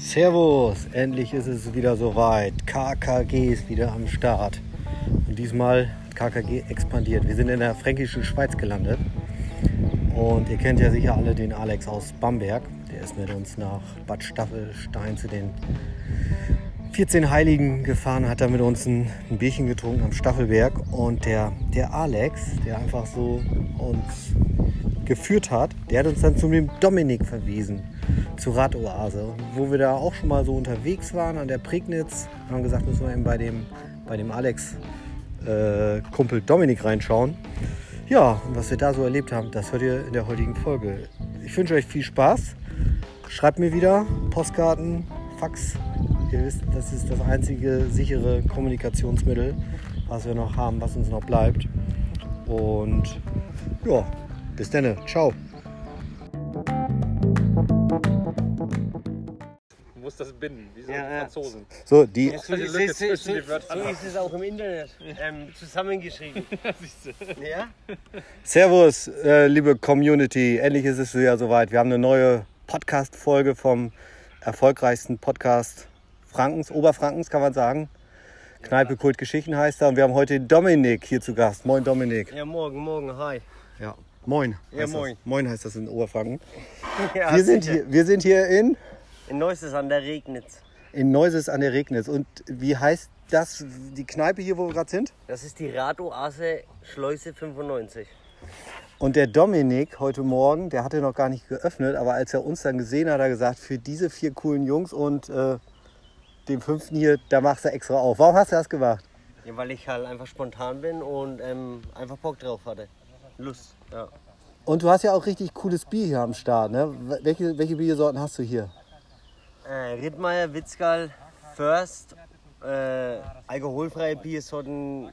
Servus, endlich ist es wieder soweit. KKG ist wieder am Start. Und diesmal hat KKG expandiert. Wir sind in der fränkischen Schweiz gelandet. Und ihr kennt ja sicher alle den Alex aus Bamberg. Der ist mit uns nach Bad Staffelstein zu den 14 Heiligen gefahren, hat da mit uns ein, ein Bierchen getrunken am Staffelberg. Und der, der Alex, der einfach so uns geführt hat, der hat uns dann zu dem Dominik verwiesen, zur Radoase, wo wir da auch schon mal so unterwegs waren an der Prignitz. Wir haben gesagt, müssen wir eben bei dem, bei dem Alex äh, Kumpel Dominik reinschauen. Ja, und was wir da so erlebt haben, das hört ihr in der heutigen Folge. Ich wünsche euch viel Spaß. Schreibt mir wieder Postkarten, Fax. Ihr wisst, das ist das einzige sichere Kommunikationsmittel, was wir noch haben, was uns noch bleibt. Und ja, bis dann. Ciao. Du musst das binden, wie so Ja, ja. Franzosen. So, die, So die ist, Lücke es, so, zwischen den so, Wörtern. so ist es auch im Internet ähm, zusammengeschrieben. ja? Servus, äh, liebe Community. Endlich ist es wieder soweit. Wir haben eine neue Podcast-Folge vom erfolgreichsten Podcast Frankens, Oberfrankens, kann man sagen. Kneipe Kult Geschichten heißt er. Und wir haben heute Dominik hier zu Gast. Moin, Dominik. Ja, morgen, morgen, hi. Ja, moin. Ja, moin. Das. Moin heißt das in Oberfranken. Ja, Wir sind, sicher. hier, wir sind hier in, In Neuestes an der Regnitz. in Neuses an der Regnitz. Und wie heißt das, die Kneipe hier, wo wir gerade sind? Das ist die Radoase Schleuse 95. Und der Dominik heute Morgen, der hatte noch gar nicht geöffnet, aber als er uns dann gesehen hat, hat er gesagt, für diese vier coolen Jungs und äh, den fünften hier, da machst du extra auf. Warum hast du das gemacht? Ja, weil ich halt einfach spontan bin und ähm, einfach Bock drauf hatte. Lust, ja. Und du hast ja auch richtig cooles Bier hier am Start. Ne? Welche, welche Biersorten hast du hier? Äh, Rittmeier, Witzgal, First, äh, alkoholfreie Biersorten,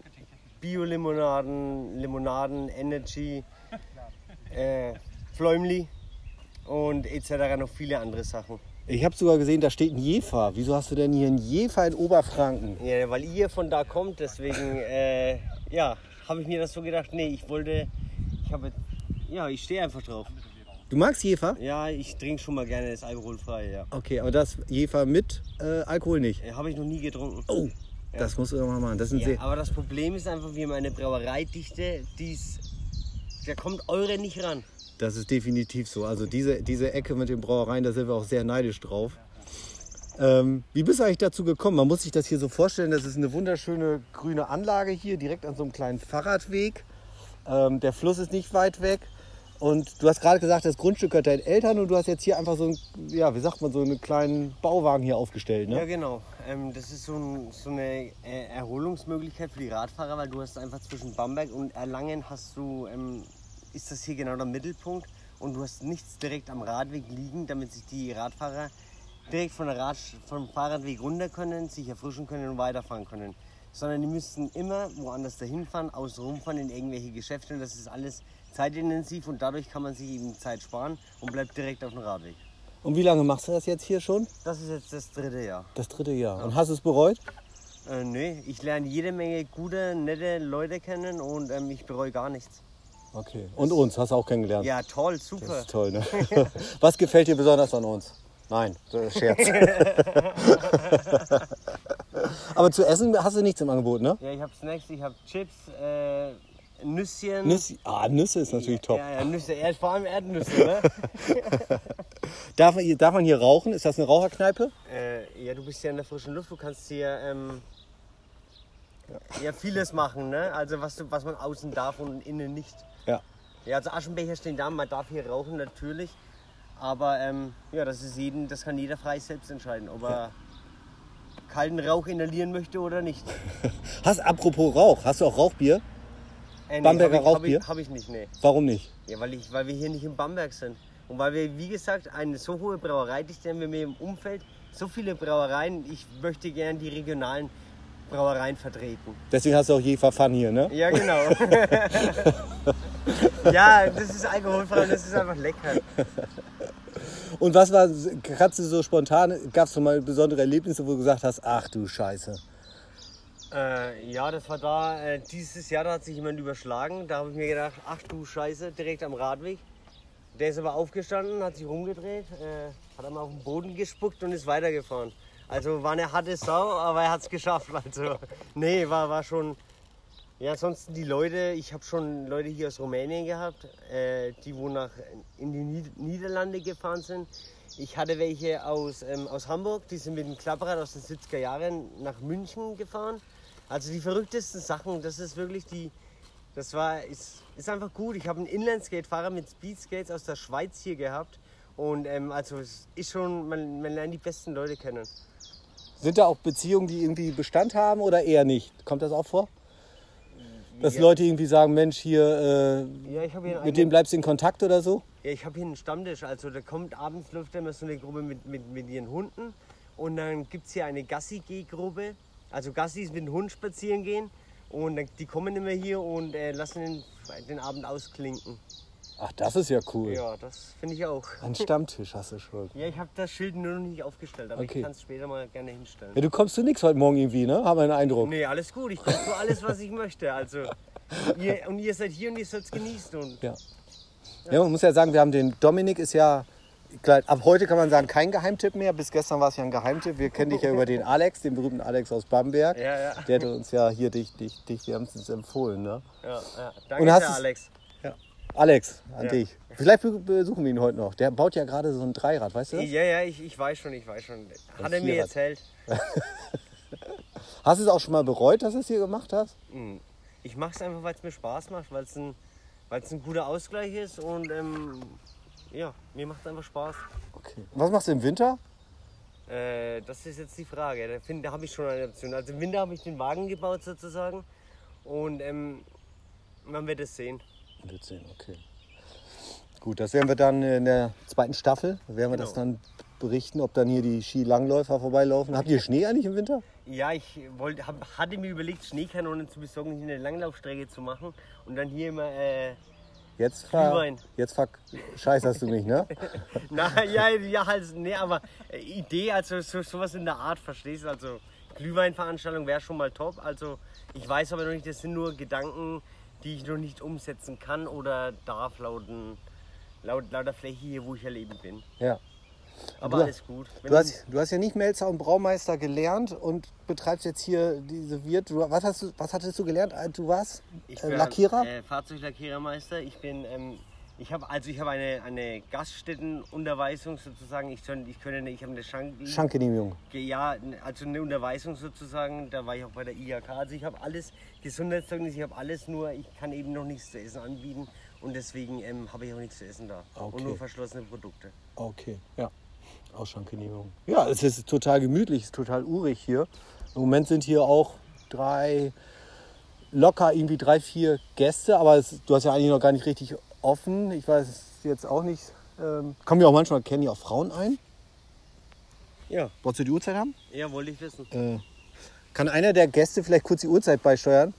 Bio-Limonaden, Limonaden, Energy, äh, Fläumli und etc. noch viele andere Sachen. Ich habe sogar gesehen, da steht ein Jefer. Wieso hast du denn hier einen Jefer in Oberfranken? Ja, weil ihr von da kommt, deswegen äh, ja, habe ich mir das so gedacht, nee, ich wollte, habe, ja, ich stehe einfach drauf. Du magst Jefer? Ja, ich trinke schon mal gerne das alkoholfrei, ja. Okay, aber das Jefer mit äh, Alkohol nicht. Äh, Habe ich noch nie getrunken. Oh, das musst du doch mal machen. Das ist ein Ja, sehr aber das Problem ist einfach, wir haben eine Brauereidichte, die ist, da kommt eure nicht ran. Das ist definitiv so. Also diese, diese Ecke mit den Brauereien, da sind wir auch sehr neidisch drauf. Ähm, wie bist du eigentlich dazu gekommen? Man muss sich das hier so vorstellen, das ist eine wunderschöne grüne Anlage hier, direkt an so einem kleinen Fahrradweg. Ähm, der Fluss ist nicht weit weg. Und du hast gerade gesagt, das Grundstück gehört deinen Eltern und du hast jetzt hier einfach so, ein, ja, wie sagt man, so einen kleinen Bauwagen hier aufgestellt. Ja, Ne? genau. Ähm, das ist so, ein, so eine äh, Erholungsmöglichkeit für die Radfahrer, weil du hast einfach zwischen Bamberg und Erlangen hast du, ähm, ist das hier genau der Mittelpunkt und du hast nichts direkt am Radweg liegen, damit sich die Radfahrer direkt von der Rad, vom Fahrradweg runter können, sich erfrischen können und weiterfahren können. Sondern die müssten immer woanders dahin fahren, außen rumfahren in irgendwelche Geschäfte und das ist alles zeitintensiv und dadurch kann man sich eben Zeit sparen und bleibt direkt auf dem Radweg. Und wie lange machst du das jetzt hier schon? Das ist jetzt das dritte Jahr. Das dritte Jahr. Und hast du es bereut? Äh, nee, ich lerne jede Menge gute, nette Leute kennen und ähm, ich bereue gar nichts. Okay. Und uns hast du auch kennengelernt. Ja, toll, Das super. ist toll, ne? Was gefällt dir besonders an uns? Nein, das Scherz. Aber zu essen hast du nichts im Angebot, ne? Ja, ich habe Snacks, ich habe Chips, äh, Nüsschen. Nüsse, ah, Nüsse ist natürlich top. Ja, ja, Nüsse, ja, vor allem Erdnüsse, ne? Darf, man hier, darf man hier rauchen? Ist das eine Raucherkneipe? äh, ja, du bist ja in der frischen Luft, du kannst hier ähm, ja. vieles machen, ne? Also was, du, was man außen darf und innen nicht. Ja. Ja, also Aschenbecher stehen da, man darf hier rauchen natürlich. Aber ähm, ja, das ist jeden, das kann jeder frei selbst entscheiden, ob er kalten Rauch inhalieren möchte oder nicht. Hast, apropos Rauch, hast du auch Rauchbier? Äh, Bamberger hab ich, Rauchbier? ich, hab ich nicht, nee. Warum nicht? Ja, weil, ich, weil wir hier nicht in Bamberg sind. Und weil wir, wie gesagt, eine so hohe Brauereidichte haben wir mir im Umfeld, so viele Brauereien, ich möchte gern die regionalen Brauereien vertreten. Deswegen hast du auch Jefer Fun hier, ne? Ja, genau. ja, das ist alkoholfrei und das ist einfach lecker. Und was war, kannst du so spontan, gab es mal besondere Erlebnisse, wo du gesagt hast, ach du Scheiße. Äh, ja, das war da, äh, dieses Jahr da hat sich jemand überschlagen. Da habe ich mir gedacht, ach du Scheiße, direkt am Radweg. Der ist aber aufgestanden, hat sich rumgedreht, äh, hat einmal auf den Boden gespuckt und ist weitergefahren. Also war eine harte Sau, aber er hat es geschafft. Also, nee, war, war schon. Ja, ansonsten die Leute, ich habe schon Leute hier aus Rumänien gehabt, äh, die wo in die Nied Niederlande gefahren sind. Ich hatte welche aus, ähm, aus Hamburg, die sind mit dem Klapprad aus den 70er Jahren nach München gefahren. Also die verrücktesten Sachen, das ist wirklich die, das war, ist, ist einfach gut. Ich habe einen Inlandskate-Fahrer mit Speedskates aus der Schweiz hier gehabt. Und ähm, also es ist schon, man, man lernt die besten Leute kennen. Sind da auch Beziehungen, die irgendwie Bestand haben oder eher nicht? Kommt das auch vor? Dass Ja. Leute irgendwie sagen, Mensch, hier, Ja, äh, einen mit dem bleibst du in Kontakt oder so? Ja, ich habe hier einen Stammtisch. Also da kommt abends läuft immer so eine Gruppe mit, mit, mit ihren Hunden. Und dann gibt es hier eine Gassi-G-Gruppe. Also Gassis mit dem Hund spazieren gehen. Und dann, die kommen immer hier und äh, lassen den, den Abend ausklinken. Ach, das ist ja cool. Ja, das finde ich auch. Ein Stammtisch hast du schon. Ja, ich habe das Schild nur noch nicht aufgestellt, aber Okay. ich kann es später mal gerne hinstellen. Ja, du kommst zu nichts heute Morgen irgendwie, ne? Haben wir den Eindruck. Nee, alles gut. Ich kann nur alles, was ich möchte. Also, ihr, und ihr seid hier und ihr sollt es genießen. Und Ja. ja, man muss ja sagen, wir haben den Dominik ist ja, ab heute kann man sagen, kein Geheimtipp mehr. Bis gestern war es ja ein Geheimtipp. Wir kennen dich ja über den Alex, den berühmten Alex aus Bamberg. Ja, ja. Der hat uns ja hier dich, dich, dich wärmstens empfohlen, ne? ja, ja. Und Danke, hast sehr, es- Alex. Alex, an Ja. dich. Vielleicht be- besuchen wir ihn heute noch. Der baut ja gerade so ein Dreirad, weißt du das? Ja, ja, ich, ich weiß schon, ich weiß schon. Hat er mir erzählt. Hast du es auch schon mal bereut, dass du es hier gemacht hast? Hm. Ich mache es einfach, weil es mir Spaß macht, weil es ein, weil's ein guter Ausgleich ist und ähm, ja, mir macht es einfach Spaß. Okay. Was machst du im Winter? Äh, das ist jetzt die Frage. Da, da habe ich schon eine Option. Also im Winter habe ich den Wagen gebaut sozusagen und ähm, man wird es sehen. Wird sehen, okay. Gut, das werden wir dann in der zweiten Staffel, werden wir das Genau. dann berichten, ob dann hier die Skilangläufer vorbeilaufen. Habt ihr Schnee eigentlich im Winter? Ja, ich wollte, hab, hatte mir überlegt, Schneekanonen zu besorgen, hier eine Langlaufstrecke zu machen und dann hier immer äh, Jetzt ver jetzt ver scheißerst du mich, ne? Na, ja, ja, halt, nee, aber äh, Idee, also so, sowas in der Art, verstehst du? Also Glühweinveranstaltung wäre schon mal top. Also ich weiß aber noch nicht, das sind nur Gedanken, die ich noch nicht umsetzen kann oder darf laut, n- laut, laut der Fläche hier, wo ich erleben bin. Ja. Aber Du- alles gut. Wenn Du hast, du hast ja nicht Melzer und Braumeister gelernt und betreibst jetzt hier diese Wirt. Was, hast du, was hattest du gelernt? Du warst Ich äh, bin, Lackierer? Äh, Fahrzeuglackierermeister. Ich bin, ähm, ich habe also ich habe eine, eine Gaststättenunterweisung sozusagen. Ich, soll- ich könnte, ich habe eine Schank Schankgenehmigung. Ja, also eine Unterweisung sozusagen, da war ich auch bei der IHK. Also ich habe alles, Gesundheitszeugnis, ich habe alles, nur ich kann eben noch nichts zu essen anbieten und deswegen ähm, habe ich auch nichts zu essen da. Okay. Und nur verschlossene Produkte. Okay, ja. Auch Schankgenehmigung. Ja, es ist total gemütlich, es ist total urig hier. Im Moment sind hier auch drei, locker irgendwie drei, vier Gäste, aber es, du hast ja eigentlich noch gar nicht richtig offen. Ich weiß es jetzt auch nicht. Ähm, kommen ja auch manchmal, kennen die auch Frauen ein? Ja, Wolltest du die Uhrzeit haben? ja, wollte ich wissen. Äh, kann einer der Gäste vielleicht kurz die Uhrzeit beisteuern?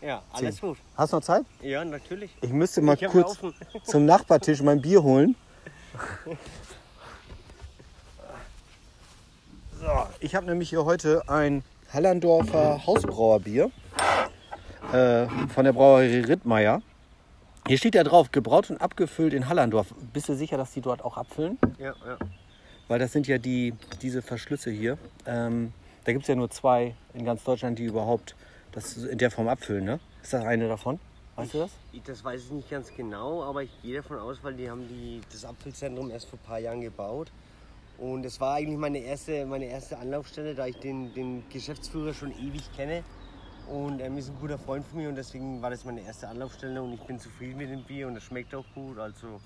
Ja, alles gut. Hast du noch Zeit? Ja, natürlich. Ich müsste mal Ich kurz laufen. zum Nachbartisch mein Bier holen. So, ich habe nämlich hier heute ein Hallandorfer Hausbrauerbier äh, von der Brauerei Rittmeier. Hier steht ja drauf, gebraut und abgefüllt in Hallandorf. Bist du sicher, dass die dort auch abfüllen? Ja, ja. Weil das sind ja die, diese Verschlüsse hier. Ähm, da gibt es ja nur zwei in ganz Deutschland, die überhaupt das in der Form abfüllen. Ne? Ist das eine davon? Weißt du das? Ich- Das weiß ich nicht ganz genau, aber ich gehe davon aus, weil die haben die, das Apfelzentrum erst vor ein paar Jahren gebaut. Und es war eigentlich meine erste, meine erste Anlaufstelle, da ich den, den Geschäftsführer schon ewig kenne. Und er ist ein guter Freund von mir und deswegen war das meine erste Anlaufstelle und ich bin zufrieden mit dem Bier und es schmeckt auch gut. Also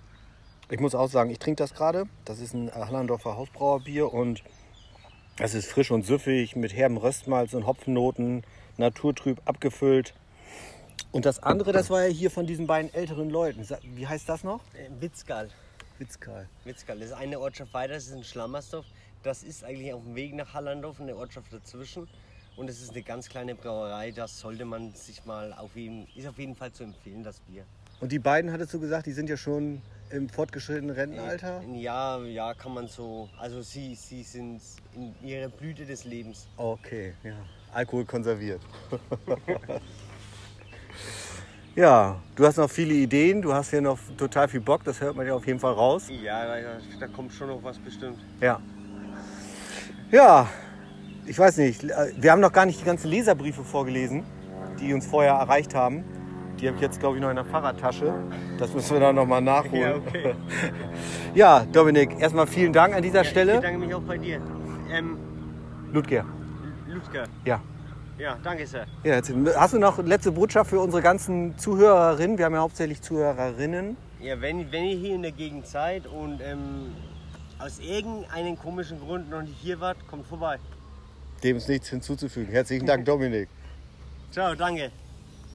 Ich muss auch sagen, ich trinke das gerade. Das ist ein Hallandorfer Hausbrauerbier und es ist frisch und süffig mit herben Röstmalz und Hopfennoten, naturtrüb abgefüllt. Und das andere, das war ja hier von diesen beiden älteren Leuten. Wie heißt das noch? äh, Witzgal. Witzkal. Witzgal, das ist eine Ortschaft weiter, das ist in Schlammersdorf. Das ist eigentlich auf dem Weg nach Hallandorf, eine Ortschaft dazwischen. Und es ist eine ganz kleine Brauerei, das sollte man sich mal auf jeden, ist auf jeden Fall zu empfehlen, das Bier. Und die beiden, hattest du gesagt, die sind ja schon im fortgeschrittenen Rentenalter? Ja, ja, kann man so. Also sie, sie sind in ihrer Blüte des Lebens. Okay, ja. Alkohol konserviert. Ja, du hast noch viele Ideen, du hast hier noch total viel Bock, das hört man ja auf jeden Fall raus. Ja, da, da kommt schon noch was bestimmt. Ja. Ja, ich weiß nicht, wir haben noch gar nicht die ganzen Leserbriefe vorgelesen, die uns vorher erreicht haben. Die habe ich jetzt, glaube ich, noch in der Fahrradtasche. Das müssen wir dann nochmal nachholen. Ja, okay. Ja, Dominik, erstmal vielen Dank an dieser Ja, Ich Stelle. bedanke mich auch bei dir. Ähm, Ludger, Ludger. ja. Ja, danke sehr. ja jetzt, hast du noch letzte Botschaft für unsere ganzen Zuhörerinnen? Wir haben ja hauptsächlich Zuhörerinnen. Ja, wenn, wenn ihr hier in der Gegend seid und ähm, aus irgendeinem komischen Grund noch nicht hier wart, kommt vorbei. Dem ist nichts hinzuzufügen. Herzlichen Dank, Dominik. Ciao, danke.